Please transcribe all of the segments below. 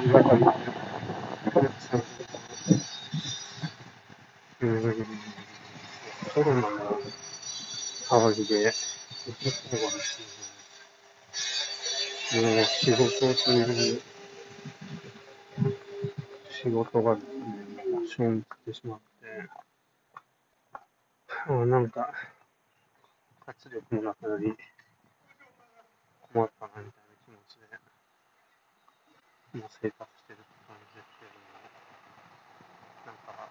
車の中に、うん、コロナの騒ぎで、そうもう仕事という、仕事がですね、もう消滅してしまって、あなんか、活力もなくなり、困ったなみたいな気持ちで、今生活してるって感じですけども、なんか、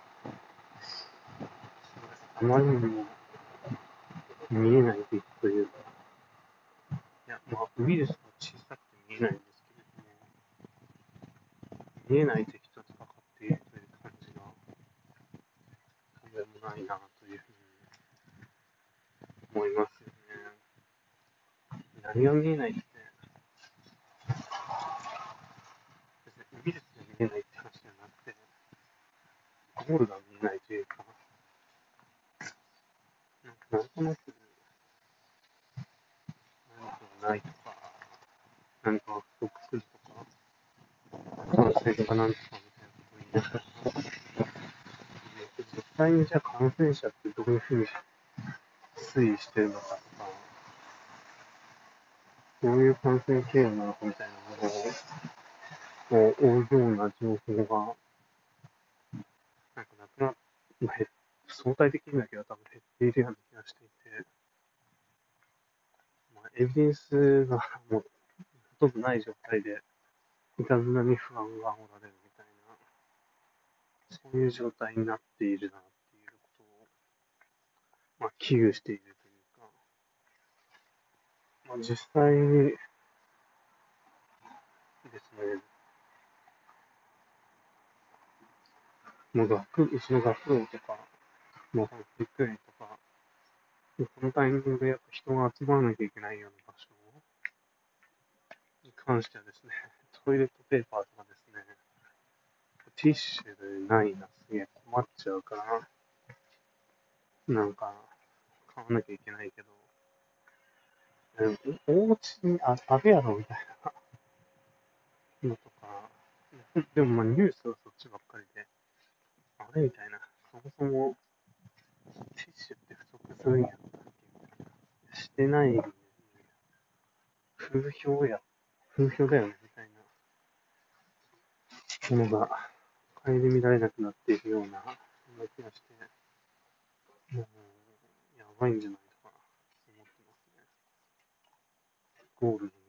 そうです。あまりにも見えないというか、いや、まあ、ウイルスは小さくて見えないんですけれども、見えない敵と戦っているという感じが、とんでもないなというふうに思いますよね。何が見えないって、別にウイルスが見えないって話じゃなくて、ゴールが見えないというか、なんとなく、何かないとか、何か不足するとか、感染かなんとかみたいなことを言いながら、実際にじゃあ感染者ってどういうふうに推移してるのかとか、どういう感染経路なのかみたいなものを、こう、追うような情報が、まあ、相対的にだけど多分減っているような気がしていて、まあ、エビデンスがもうほとんどない状態で、いたずらに不安がおられるみたいな、そういう状態になっているなっていうことを、まあ、危惧しているというか、まあ、実際にですね、もう学、うちの学童とか、もう保育園とか、このタイミングでやっぱ人が集まらなきゃいけないような場所に関してはですね、トイレットペーパーとかですね、ティッシュでないな、すげえ困っちゃうから、なんか、買わなきゃいけないけど、お家にああるやろみたいなのとか、でもまあニュースはそっちばっかりで、れみたいな、そもそもティッシュって不足するんや。ろなしてない風評や、風評だよね、みたいな。ものが、顧みられなくなっているような、そんな気がして、もう、やばいんじゃないとか思ってますね。ゴールド